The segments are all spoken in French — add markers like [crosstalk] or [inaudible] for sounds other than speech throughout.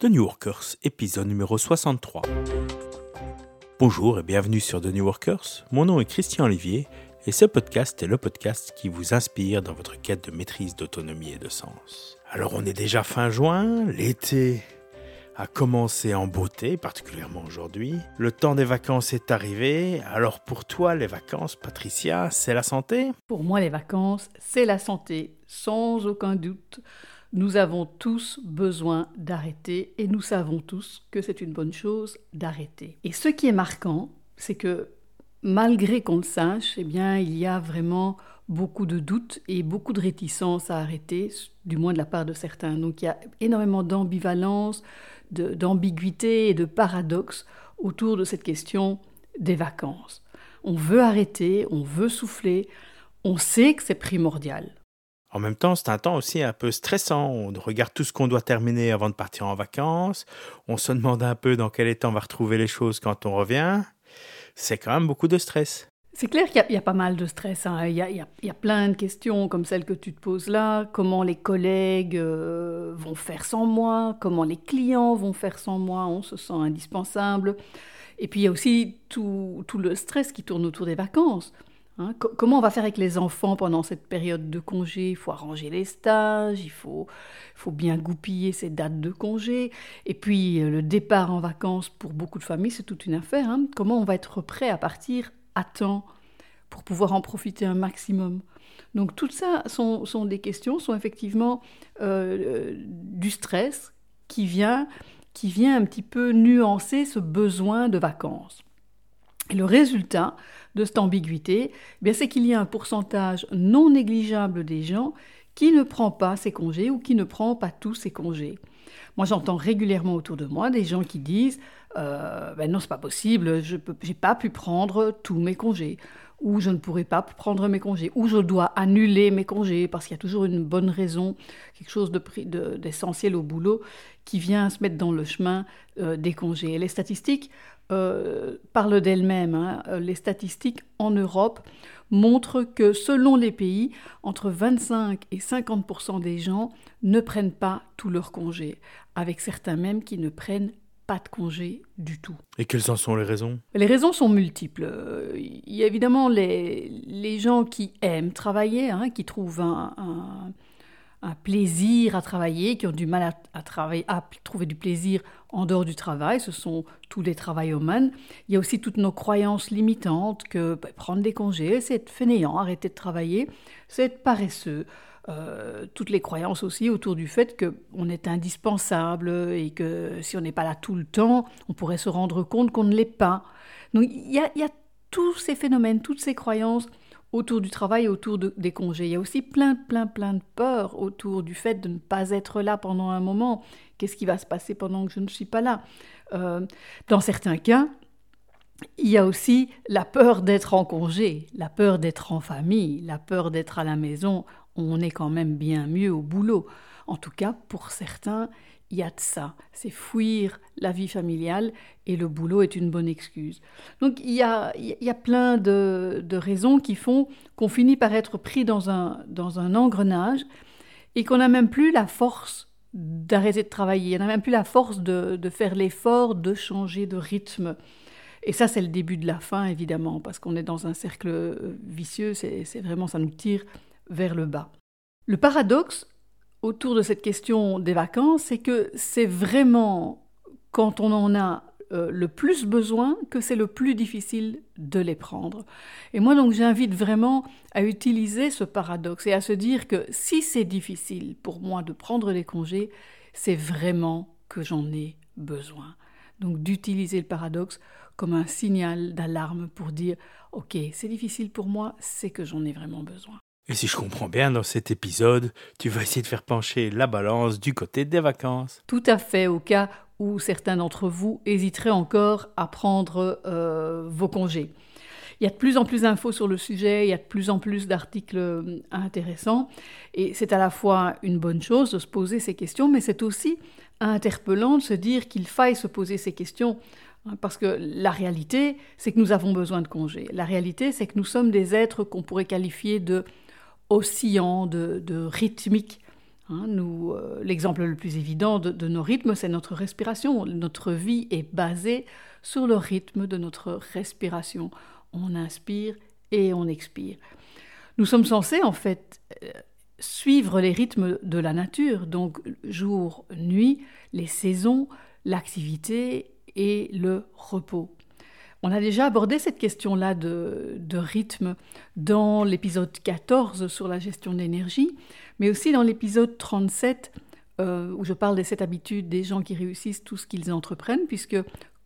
The New Workers, épisode numéro 63. Bonjour et bienvenue sur The New Workers. Mon nom est Christian Olivier et ce podcast est le podcast qui vous inspire dans votre quête de maîtrise d'autonomie et de sens. Alors on est déjà fin juin, l'été a commencé en beauté, particulièrement aujourd'hui. Le temps des vacances est arrivé. Alors pour toi, les vacances, Patricia, c'est la santé? Pour moi, les vacances, c'est la santé, sans aucun doute. Nous avons tous besoin d'arrêter et nous savons tous que c'est une bonne chose d'arrêter. Et ce qui est marquant, c'est que malgré qu'on le sache, eh bien, il y a vraiment beaucoup de doutes et beaucoup de réticences à arrêter, du moins de la part de certains. Donc il y a énormément d'ambivalence, d'ambiguïté et de paradoxes autour de cette question des vacances. On veut arrêter, on veut souffler, on sait que c'est primordial. En même temps, c'est un temps aussi un peu stressant. On regarde tout ce qu'on doit terminer avant de partir en vacances. On se demande un peu dans quel état on va retrouver les choses quand on revient. C'est quand même beaucoup de stress. C'est clair qu'il y, a pas mal de stress. Hein. Il, y a, il, y a, plein de questions comme celle que tu te poses là. Comment les collègues euh, vont faire sans moi? Comment les clients vont faire sans moi? On se sent indispensable. Et puis il y a aussi tout, tout le stress qui tourne autour des vacances. Hein, comment on va faire avec les enfants pendant cette période de congé? Il faut arranger les stages, il faut, faut bien goupiller ces dates de congé. Et puis euh, le départ en vacances pour beaucoup de familles, c'est toute une affaire. Hein. Comment on va être prêt à partir à temps pour pouvoir en profiter un maximum? Donc tout ça sont, sont des questions, sont effectivement euh, euh, du stress qui vient, qui vient un petit peu nuancer ce besoin de vacances. Le résultat de cette ambiguïté, eh c'est qu'il y a un pourcentage non négligeable des gens qui ne prend pas ses congés ou qui ne prend pas tous ses congés. Moi, j'entends régulièrement autour de moi des gens qui disent euh, ben non, c'est pas possible, je n'ai pas pu prendre tous mes congés, ou je ne pourrai pas prendre mes congés, ou je dois annuler mes congés parce qu'il y a toujours une bonne raison, quelque chose d'essentiel au boulot qui vient se mettre dans le chemin euh, des congés. Et les statistiques euh, parlent d'elles-mêmes. Hein. Euh, les statistiques en Europe montrent que selon les pays, entre 25 et 50 des gens ne prennent pas tous leurs congés, avec certains même qui ne prennent pas de congés du tout. Et quelles en sont les raisons? Les raisons sont multiples. Euh, il y a évidemment les, les gens qui aiment travailler, hein, qui trouvent un, un, plaisir à travailler, qui ont du mal à trouver du plaisir en dehors du travail. Ce sont tous les travaillomans. Il y a aussi toutes nos croyances limitantes que bah, prendre des congés, c'est être fainéant, arrêter de travailler, c'est être paresseux. Euh, toutes les croyances aussi autour du fait qu'on est indispensable et que si on n'est pas là tout le temps, on pourrait se rendre compte qu'on ne l'est pas. Donc il y, a, tous ces phénomènes, toutes ces croyances autour du travail, autour des congés. Il y a aussi plein, plein, plein de peurs autour du fait de ne pas être là pendant un moment. Qu'est-ce qui va se passer pendant que je ne suis pas là? Euh, Dans certains cas, il y a aussi la peur d'être en congé, la peur d'être en famille, la peur d'être à la maison on est quand même bien mieux au boulot. En tout cas, pour certains, il y a de ça. C'est fuir la vie familiale et le boulot est une bonne excuse. Donc il y a, plein de, raisons qui font qu'on finit par être pris dans un, dans un engrenage et qu'on n'a même plus la force d'arrêter de travailler, on n'a même plus la force de, de faire l'effort de changer de rythme. Et ça, c'est le début de la fin, évidemment, parce qu'on est dans un cercle vicieux, c'est vraiment, ça nous tire vers le bas. Le paradoxe autour de cette question des vacances, c'est que c'est vraiment quand on en a euh, le plus besoin que c'est le plus difficile de les prendre. Et moi donc j'invite vraiment à utiliser ce paradoxe et à se dire que si c'est difficile pour moi de prendre les congés, c'est vraiment que j'en ai besoin. Donc d'utiliser le paradoxe comme un signal d'alarme pour dire OK, c'est difficile pour moi, c'est que j'en ai vraiment besoin. Et si je comprends bien, dans cet épisode, tu vas essayer de faire pencher la balance du côté des vacances. Tout à fait, au cas où certains d'entre vous hésiteraient encore à prendre euh, vos congés. Il y a de plus en plus d'infos sur le sujet, il y a de plus en plus d'articles euh, intéressants, et c'est à la fois une bonne chose de se poser ces questions, mais c'est aussi interpellant de se dire qu'il faille se poser ces questions hein, parce que la réalité, c'est que nous avons besoin de congés. La réalité, c'est que nous sommes des êtres qu'on pourrait qualifier de oscillant, de, rythmique. Hein, euh, l'exemple le plus évident de, de nos rythmes, c'est notre respiration. Notre vie est basée sur le rythme de notre respiration. On inspire et on expire. Nous sommes censés en fait euh, suivre les rythmes de la nature, donc jour, nuit, les saisons, l'activité et le repos. On a déjà abordé cette question-là de, rythme dans l'épisode 14 sur la gestion de l'énergie, mais aussi dans l'épisode 37 euh, où je parle des sept habitudes des gens qui réussissent tout ce qu'ils entreprennent, puisque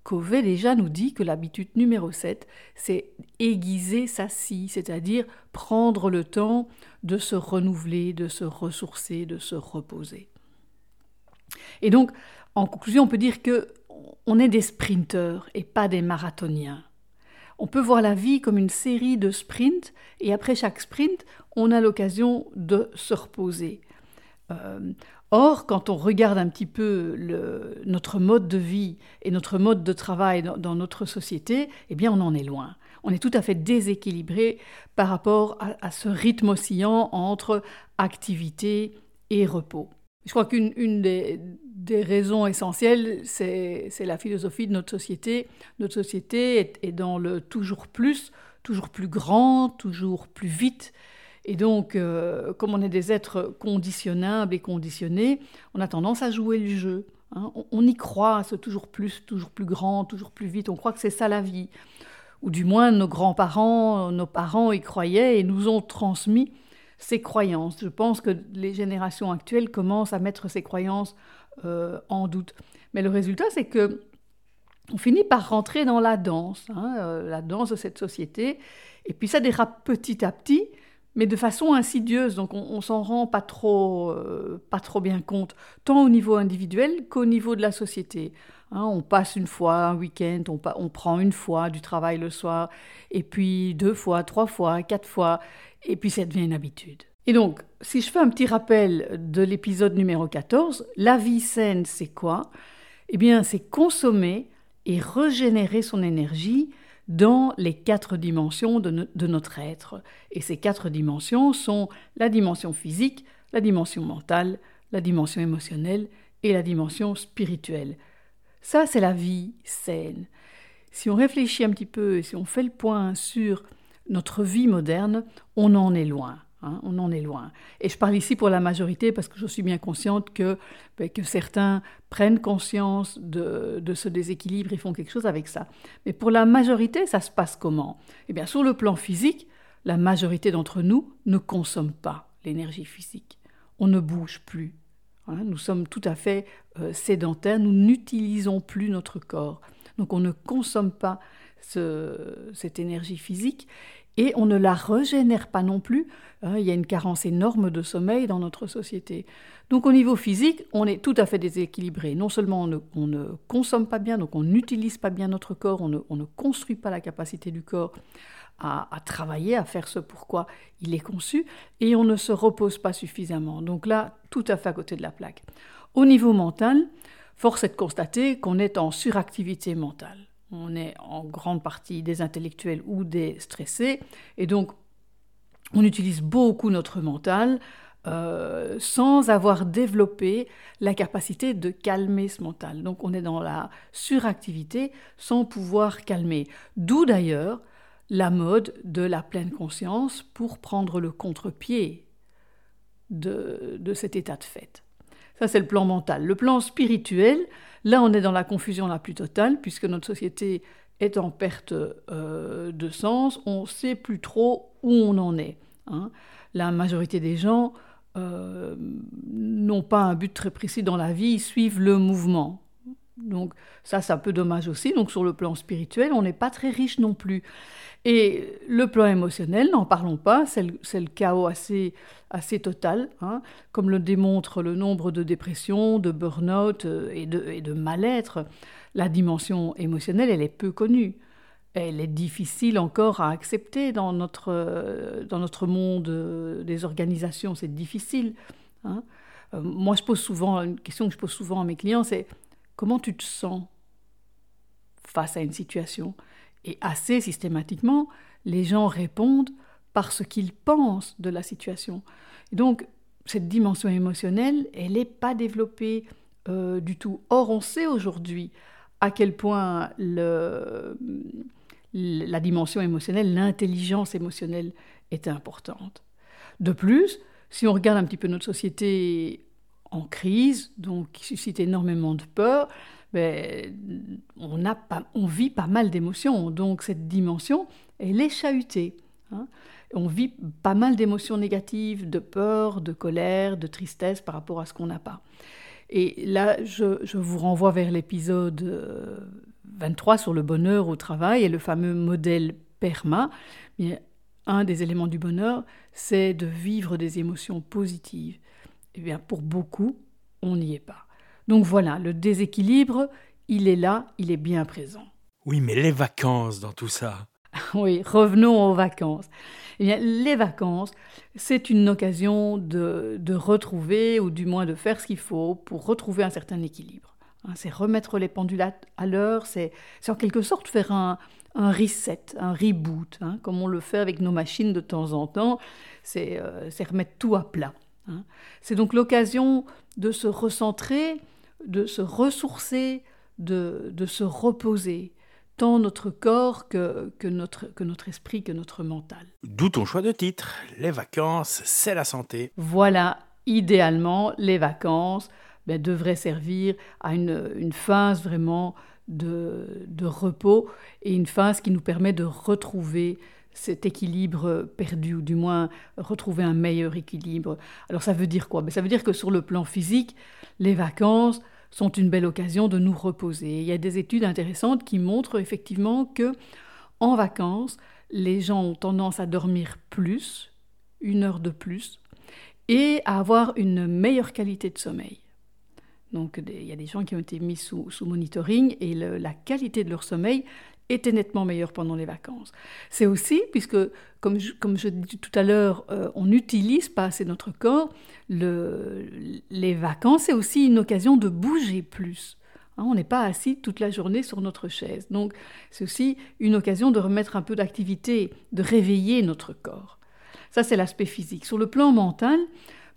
Covey déjà nous dit que l'habitude numéro 7, c'est aiguiser sa scie, c'est-à-dire prendre le temps de se renouveler, de se ressourcer, de se reposer. Et donc, en conclusion, on peut dire que on est des sprinteurs et pas des marathoniens. On peut voir la vie comme une série de sprints et après chaque sprint, on a l'occasion de se reposer. Euh, or, quand on regarde un petit peu notre mode de vie et notre mode de travail dans, notre société, eh bien, on en est loin. On est tout à fait déséquilibré par rapport à ce rythme oscillant entre activité et repos. Je crois qu'une des, raisons essentielles, c'est la philosophie de notre société. Notre société est, dans le toujours plus, toujours plus grand, toujours plus vite. Et donc, euh, comme on est des êtres conditionnables et conditionnés, on a tendance à jouer le jeu. Hein. On, on, y croit à ce toujours plus, toujours plus grand, toujours plus vite. On croit que c'est ça la vie. Ou du moins, nos grands-parents, nos parents y croyaient et nous ont transmis ces croyances. Je pense que les générations actuelles commencent à mettre ces croyances euh, en doute. Mais le résultat, c'est que on finit par rentrer dans la danse, hein, euh, la danse de cette société, et puis ça dérape petit à petit, mais de façon insidieuse, donc on, s'en rend pas trop, euh, pas trop bien compte, tant au niveau individuel qu'au niveau de la société. Hein, on passe une fois un week-end, on, prend une fois du travail le soir, et puis deux fois, trois fois, quatre fois, et puis ça devient une habitude. Et donc, si je fais un petit rappel de l'épisode numéro 14, la vie saine, c'est quoi? Eh bien, c'est consommer et régénérer son énergie dans les quatre dimensions de, notre être. Et ces quatre dimensions sont la dimension physique, la dimension mentale, la dimension émotionnelle et la dimension spirituelle. Ça, c'est la vie saine. Si on réfléchit un petit peu et si on fait le point sur notre vie moderne, on en est loin. Hein, on en est loin. Et je parle ici pour la majorité parce que je suis bien consciente que, ben, que certains prennent conscience de, de, ce déséquilibre et font quelque chose avec ça. Mais pour la majorité, ça se passe comment? Eh bien, sur le plan physique, la majorité d'entre nous ne consomme pas l'énergie physique. On ne bouge plus. Nous sommes tout à fait euh, sédentaires, nous n'utilisons plus notre corps. Donc on ne consomme pas cette énergie physique et on ne la régénère pas non plus. Hein, il y a une carence énorme de sommeil dans notre société. Donc au niveau physique, on est tout à fait déséquilibré. Non seulement on ne, consomme pas bien, donc on n'utilise pas bien notre corps, on ne, construit pas la capacité du corps à, travailler, à faire ce pourquoi il est conçu, et on ne se repose pas suffisamment. Donc là, tout à fait à côté de la plaque. Au niveau mental, force est de constater qu'on est en suractivité mentale on est en grande partie des intellectuels ou des stressés, et donc on utilise beaucoup notre mental euh, sans avoir développé la capacité de calmer ce mental. Donc on est dans la suractivité sans pouvoir calmer. D'où d'ailleurs la mode de la pleine conscience pour prendre le contre-pied de, de cet état de fait. Ça, c'est le plan mental. Le plan spirituel, là, on est dans la confusion la plus totale, puisque notre société est en perte euh, de sens. On ne sait plus trop où on en est. Hein. La majorité des gens euh, n'ont pas un but très précis dans la vie, ils suivent le mouvement. Donc ça, c'est un peu dommage aussi. Donc sur le plan spirituel, on n'est pas très riche non plus. Et le plan émotionnel, n'en parlons pas, c'est le, chaos assez, assez total, hein, comme le démontre le nombre de dépressions, de burn-out euh, et de, et de mal-être. La dimension émotionnelle, elle est peu connue. Elle est difficile encore à accepter dans notre, euh, dans notre monde euh, des organisations, c'est difficile. Hein. Moi, je pose souvent, une question que je pose souvent à mes clients, c'est comment tu te sens face à une situation? Et assez systématiquement, les gens répondent par ce qu'ils pensent de la situation. donc, cette dimension émotionnelle, elle n'est pas développée euh, du tout. Or, on sait aujourd'hui à quel point la dimension émotionnelle, l'intelligence émotionnelle est importante. De plus, si on regarde un petit peu notre société en crise, donc qui suscite énormément de peur, ben, on, vit pas mal d'émotions. Donc cette dimension, elle est chahutée. Hein. On vit pas mal d'émotions négatives, de peur, de colère, de tristesse par rapport à ce qu'on n'a pas. Et là, je, vous renvoie vers l'épisode 23 euh, sur le bonheur au travail et le fameux modèle PERMA. Un des éléments du bonheur, c'est de vivre des émotions positives. Eh bien, pour beaucoup, on n'y est pas. Donc voilà, le déséquilibre, il est là, il est bien présent. Oui, mais les vacances dans tout ça. [laughs] oui, revenons aux vacances. Eh bien, les vacances, c'est une occasion de, de, retrouver, ou du moins de faire ce qu'il faut pour retrouver un certain équilibre. Hein, c'est remettre les pendules à l'heure, c'est en quelque sorte faire un, un reset, un reboot, hein, comme on le fait avec nos machines de temps en temps, c'est euh, remettre tout à plat. Hein. C'est donc l'occasion de se recentrer, de se ressourcer, de, de se reposer, tant notre corps que, que, notre, que notre esprit, que notre mental. D'où ton choix de titre, les vacances, c'est la santé. Voilà, idéalement, les vacances ben, devraient servir à une, une phase vraiment de, de, repos et une phase qui nous permet de retrouver cet équilibre perdu, ou du moins retrouver un meilleur équilibre. Alors ça veut dire quoi? Ben, Ça veut dire que sur le plan physique, les vacances sont une belle occasion de nous reposer. Il y a des études intéressantes qui montrent effectivement que en vacances, les gens ont tendance à dormir plus, une heure de plus, et à avoir une meilleure qualité de sommeil. Donc il y a des gens qui ont été mis sous, monitoring et la qualité de leur sommeil était nettement meilleure pendant les vacances. C'est aussi, puisque, comme je, comme je dis tout à l'heure, euh, on n'utilise pas assez notre corps, le, les vacances, c'est aussi une occasion de bouger plus. Hein, on n'est pas assis toute la journée sur notre chaise. Donc, c'est aussi une occasion de remettre un peu d'activité, de réveiller notre corps. Ça, c'est l'aspect physique. Sur le plan mental,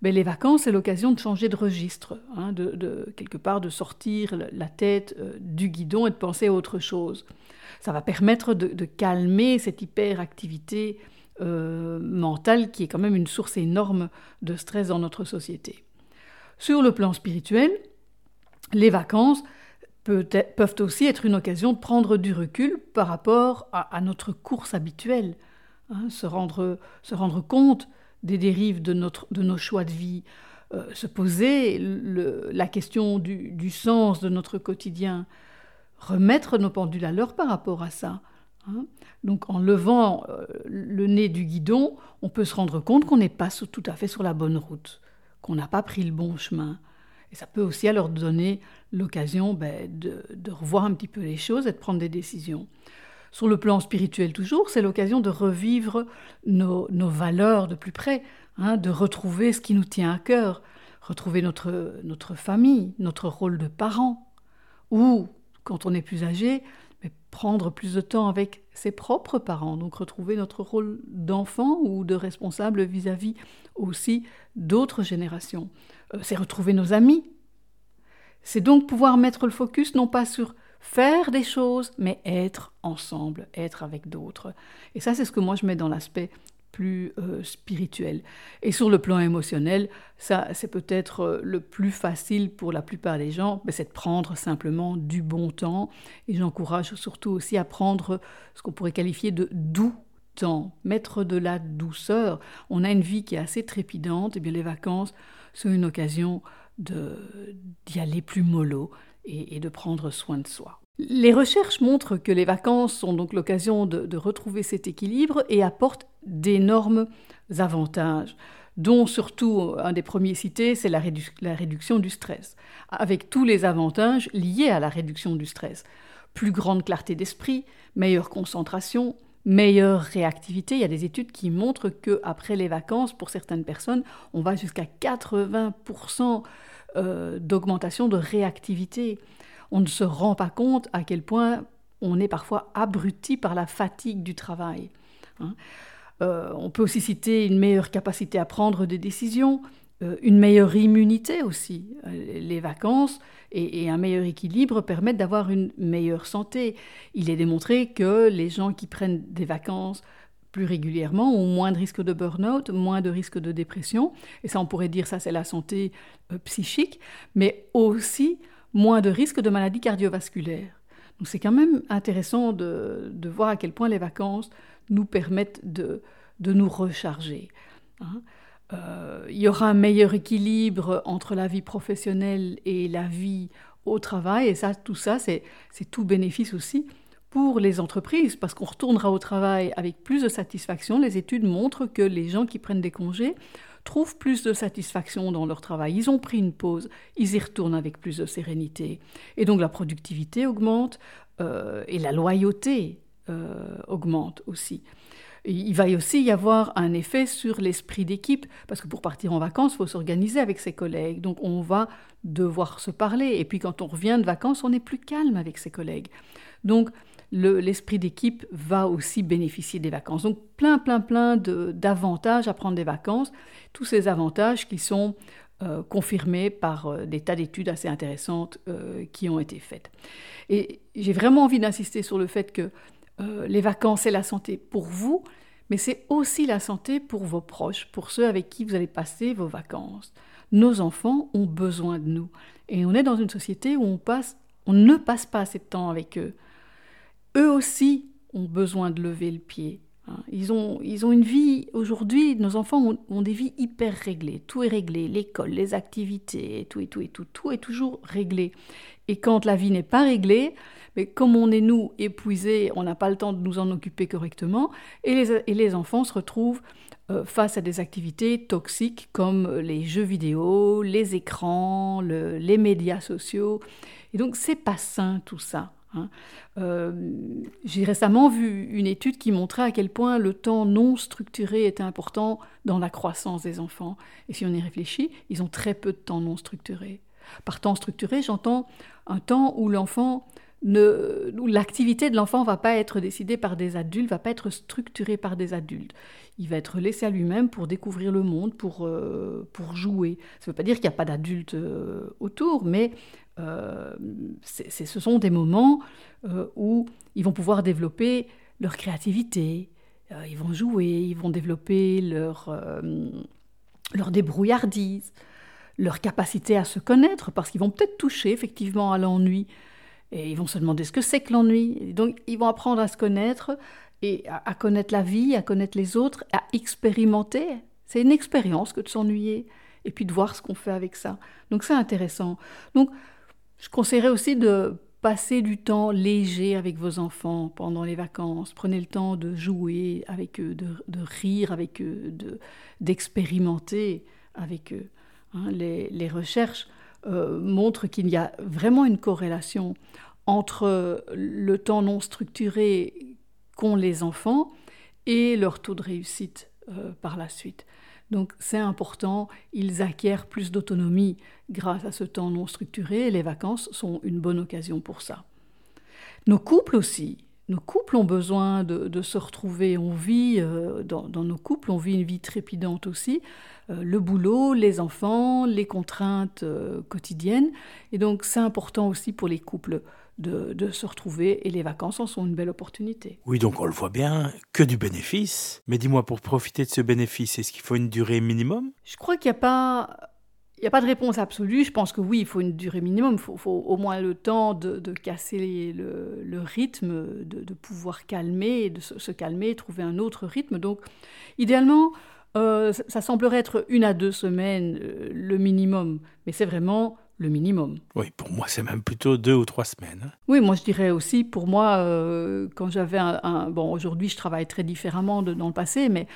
ben, les vacances, c'est l'occasion de changer de registre, hein, de, quelque part de sortir la tête euh, du guidon et de penser à autre chose. Ça va permettre de, calmer cette hyperactivité euh, mentale qui est quand même une source énorme de stress dans notre société. Sur le plan spirituel, les vacances peuvent aussi être une occasion de prendre du recul par rapport à, notre course habituelle, hein, se, rendre, se rendre compte des dérives de, notre, de nos choix de vie, euh, se poser la question du, du, sens de notre quotidien, remettre nos pendules à l'heure par rapport à ça. Hein. Donc en levant euh, le nez du guidon, on peut se rendre compte qu'on n'est pas tout à fait sur la bonne route, qu'on n'a pas pris le bon chemin. Et ça peut aussi alors donner l'occasion ben, de, de, revoir un petit peu les choses et de prendre des décisions. Sur le plan spirituel toujours, c'est l'occasion de revivre nos, valeurs de plus près, hein, de retrouver ce qui nous tient à cœur, retrouver notre, notre famille, notre rôle de parent, ou quand on est plus âgé, mais prendre plus de temps avec ses propres parents, donc retrouver notre rôle d'enfant ou de responsable vis-à-vis aussi d'autres générations. Euh, c'est retrouver nos amis. C'est donc pouvoir mettre le focus non pas sur faire des choses, mais être ensemble, être avec d'autres. Et ça, c'est ce que moi je mets dans l'aspect plus euh, spirituel. Et sur le plan émotionnel, ça c'est peut-être euh, le plus facile pour la plupart des gens, c'est de prendre simplement du bon temps. Et j'encourage surtout aussi à prendre ce qu'on pourrait qualifier de doux temps, mettre de la douceur. On a une vie qui est assez trépidante, et bien les vacances sont une occasion d'y aller plus mollo et de prendre soin de soi. Les recherches montrent que les vacances sont donc l'occasion de, retrouver cet équilibre et apportent d'énormes avantages, dont surtout un des premiers cités, c'est la, réduction du stress, avec tous les avantages liés à la réduction du stress. Plus grande clarté d'esprit, meilleure concentration, meilleure réactivité. Il y a des études qui montrent que après les vacances, pour certaines personnes, on va jusqu'à 80% euh, d'augmentation de réactivité on ne se rend pas compte à quel point on est parfois abruti par la fatigue du travail. Hein. Euh, on peut aussi citer une meilleure capacité à prendre des décisions, une meilleure immunité aussi. Les vacances et, un meilleur équilibre permettent d'avoir une meilleure santé. Il est démontré que les gens qui prennent des vacances plus régulièrement ont moins de risque de burn-out, moins de risque de dépression. Et ça, on pourrait dire ça, c'est la santé psychique, mais aussi moins de risque de maladies cardiovasculaires. Donc c'est quand même intéressant de, voir à quel point les vacances nous permettent de, nous recharger. Hein. Euh, il y aura un meilleur équilibre entre la vie professionnelle et la vie au travail, et ça, tout ça, c'est tout bénéfice aussi pour les entreprises, parce qu'on retournera au travail avec plus de satisfaction. Les études montrent que les gens qui prennent des congés trouvent plus de satisfaction dans leur travail. Ils ont pris une pause, ils y retournent avec plus de sérénité. Et donc la productivité augmente euh, et la loyauté euh, augmente aussi. il va aussi y avoir un effet sur l'esprit d'équipe, parce que pour partir en vacances, il faut s'organiser avec ses collègues. Donc on va devoir se parler. Et puis quand on revient de vacances, on est plus calme avec ses collègues. Donc l'esprit d'équipe va aussi bénéficier des vacances. Donc plein, plein, plein d'avantages à prendre des vacances. Tous ces avantages qui sont euh, confirmés par euh, des tas d'études assez intéressantes euh, qui ont été faites. Et j'ai vraiment envie d'insister sur le fait que les vacances, c'est la santé pour vous, mais c'est aussi la santé pour vos proches, pour ceux avec qui vous allez passer vos vacances. Nos enfants ont besoin de nous. Et on est dans une société où on, ne passe pas assez de temps avec eux eux aussi ont besoin de lever le pied. Hein. Ils ont, ils ont une vie, aujourd'hui, nos enfants ont, des vies hyper réglées. Tout est réglé, l'école, les activités, tout et tout et tout, tout est toujours réglé. Et quand la vie n'est pas réglée, mais comme on est nous épuisés, on n'a pas le temps de nous en occuper correctement, et les, et les enfants se retrouvent euh, face à des activités toxiques comme les jeux vidéo, les écrans, les médias sociaux. Et donc c'est pas sain tout ça. Hein. Euh, j'ai récemment vu une étude qui montrait à quel point le temps non structuré était important dans la croissance des enfants. Et si on y réfléchit, ils ont très peu de temps non structuré. Par temps structuré, j'entends un temps où l'enfant ne, l'activité de l'enfant va pas être décidée par des adultes, va pas être structurée par des adultes. Il va être laissé à lui-même pour découvrir le monde, pour, euh, pour jouer. Ça ne veut pas dire qu'il n'y a pas d'adultes euh, autour, mais euh, ce sont des moments euh, où ils vont pouvoir développer leur créativité, euh, ils vont jouer, ils vont développer leur, leur débrouillardise, leur capacité à se connaître, parce qu'ils vont peut-être toucher effectivement à l'ennui, et ils vont se demander ce que c'est que l'ennui. Donc ils vont apprendre à se connaître et à, connaître la vie, à connaître les autres, à expérimenter. C'est une expérience que de s'ennuyer et puis de voir ce qu'on fait avec ça. Donc c'est intéressant. Donc je conseillerais aussi de passer du temps léger avec vos enfants pendant les vacances. Prenez le temps de jouer avec eux, de, rire avec eux, d'expérimenter avec eux. Hein. les, recherches euh, montrent qu'il y a vraiment une corrélation entre le temps non structuré qu'ont les enfants et leur taux de réussite euh, par la suite. Donc c'est important, ils acquièrent plus d'autonomie grâce à ce temps non structuré et les vacances sont une bonne occasion pour ça. Nos couples aussi, nos couples ont besoin de, se retrouver. On vit euh, dans, nos couples, on vit une vie trépidante aussi. Euh, le boulot, les enfants, les contraintes euh, quotidiennes. Et donc c'est important aussi pour les couples de, se retrouver et les vacances en sont une belle opportunité. Oui, donc on le voit bien, que du bénéfice. Mais dis-moi, pour profiter de ce bénéfice, est-ce qu'il faut une durée minimum? Je crois qu'il n'y a pas... Il n'y a pas de réponse absolue. Je pense que oui, il faut une durée minimum. Il faut, au moins le temps de, casser le, rythme, de, pouvoir calmer, de se, calmer, trouver un autre rythme. Donc, idéalement, euh, ça semblerait être une à deux semaines euh, le minimum. Mais c'est vraiment le minimum. Oui, pour moi, c'est même plutôt deux ou trois semaines. Hein. Oui, moi, je dirais aussi, pour moi, euh, quand j'avais un, Bon, aujourd'hui, je travaille très différemment de, dans le passé, mais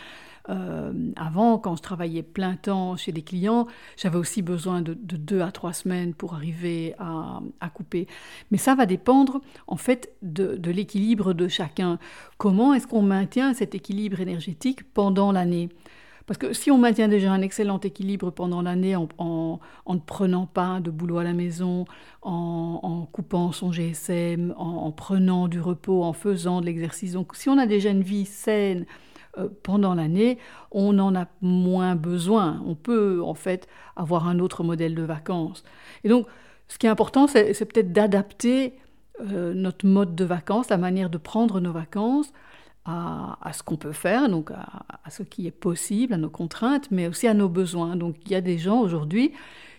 euh, avant, quand je travaillais plein temps chez des clients, j'avais aussi besoin de, deux à trois semaines pour arriver à, à couper. Mais ça va dépendre, en fait, de, de l'équilibre de chacun. Comment est-ce qu'on maintient cet équilibre énergétique pendant l'année? Parce que si on maintient déjà un excellent équilibre pendant l'année en, ne prenant pas de boulot à la maison, en, coupant son GSM, en, prenant du repos, en faisant de l'exercice, donc si on a déjà une vie saine, euh, pendant l'année, on en a moins besoin. On peut en fait avoir un autre modèle de vacances. Et donc, ce qui est important, c'est peut-être d'adapter euh, notre mode de vacances, la manière de prendre nos vacances à, ce qu'on peut faire, donc à, à, ce qui est possible, à nos contraintes, mais aussi à nos besoins. Donc il y a des gens aujourd'hui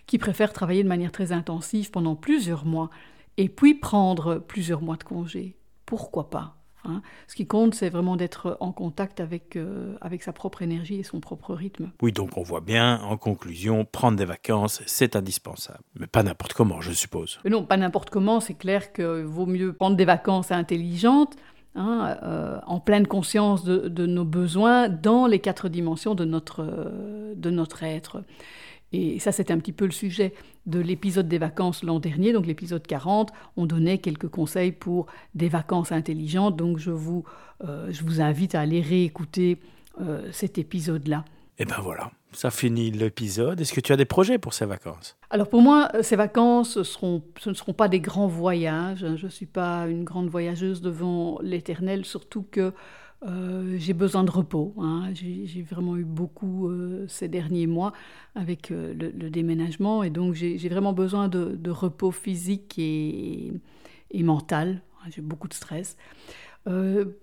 qui préfèrent travailler de manière très intensive pendant plusieurs mois et puis prendre plusieurs mois de congé. Pourquoi pas Hein? Ce qui compte, c'est vraiment d'être en contact avec, euh, avec sa propre énergie et son propre rythme. Oui, donc on voit bien, en conclusion, prendre des vacances, c'est indispensable. Mais pas n'importe comment, je suppose. non, pas n'importe comment. C'est clair qu'il vaut mieux prendre des vacances intelligentes, hein, euh, en pleine conscience de, nos besoins dans les quatre dimensions de notre, de notre être. Et ça, c'était un petit peu le sujet de l'épisode des vacances l'an dernier, donc l'épisode 40. On donnait quelques conseils pour des vacances intelligentes. Donc je vous, euh, je vous invite à aller réécouter euh, cet épisode-là. Et ben voilà, ça finit l'épisode. Est-ce que tu as des projets pour ces vacances? Alors pour moi, ces vacances, seront, ce ne seront pas des grands voyages. Je ne suis pas une grande voyageuse devant l'éternel, surtout que euh, j'ai besoin de repos. Hein. J'ai vraiment eu beaucoup euh, ces derniers mois avec euh, le, déménagement et donc j'ai vraiment besoin de, repos physique et, mental. J'ai beaucoup de stress.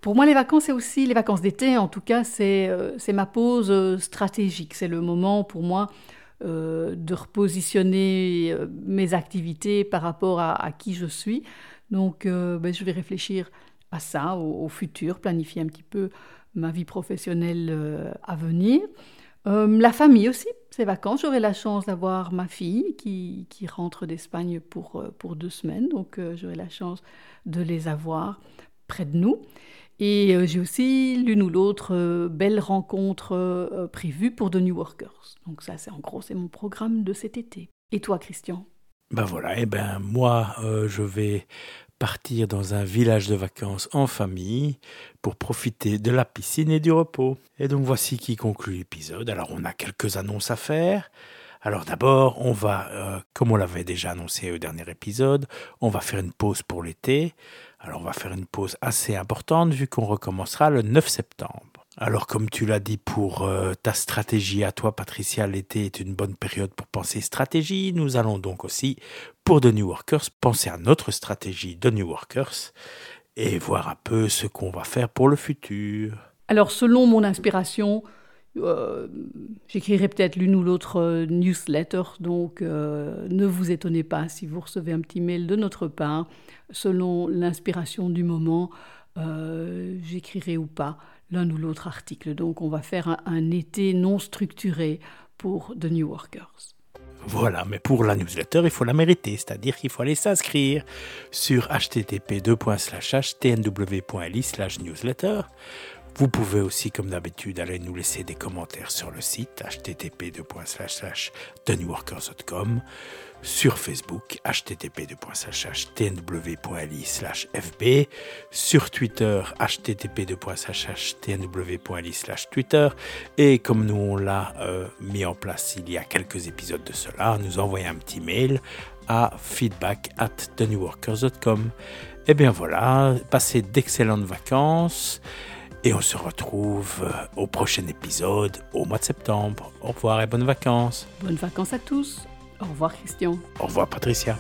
Pour moi, les vacances, c'est aussi les vacances d'été, en tout cas, c'est ma pause stratégique. C'est le moment pour moi de repositionner mes activités par rapport à, qui je suis. Donc, ben, je vais réfléchir à ça, au, futur, planifier un petit peu ma vie professionnelle euh, à venir. Euh, la famille aussi, ces vacances, j'aurai la chance d'avoir ma fille qui, qui rentre d'Espagne pour, euh, pour deux semaines, donc j'aurai la chance de les avoir près de nous. Et j'ai aussi l'une ou l'autre belle rencontre prévue pour The New Workers. Donc ça, c'est en gros, c'est mon programme de cet été. Et toi, Christian? Ben voilà, et ben moi, je vais partir dans un village de vacances en famille pour profiter de la piscine et du repos. Et donc voici qui conclut l'épisode. Alors on a quelques annonces à faire. Alors d'abord, on va, euh, comme on l'avait déjà annoncé au dernier épisode, on va faire une pause pour l'été. Alors on va faire une pause assez importante vu qu'on recommencera le 9 septembre. Alors comme tu l'as dit pour euh, ta stratégie à toi Patricia, l'été est une bonne période pour penser stratégie. Nous allons donc aussi pour The New Workers penser à notre stratégie de New Workers et voir un peu ce qu'on va faire pour le futur. Alors selon mon inspiration, euh, j'écrirai peut-être l'une ou l'autre euh, newsletter, donc ne vous étonnez pas si vous recevez un petit mail de notre part. Selon l'inspiration du moment, j'écrirai ou pas l'un ou l'autre article. Donc on va faire un, été non structuré pour The New Workers. Voilà, mais pour la newsletter, il faut la mériter, c'est-à-dire qu'il faut aller s'inscrire sur http://tnw.li newsletter. Vous pouvez aussi, comme d'habitude, aller nous laisser des commentaires sur le site http://thenewworkers.com sur Facebook, http://tnw.li fb, sur Twitter, http://tnw.li twitter, et comme nous on l'a euh, mis en place il y a quelques épisodes de cela, nous envoyer un petit mail à feedback at. Et bien voilà, passez d'excellentes vacances. Et on se retrouve euh, au prochain épisode au mois de septembre. Au revoir et bonnes vacances. Bonnes vacances à tous. Au revoir Christian. Au revoir Patricia.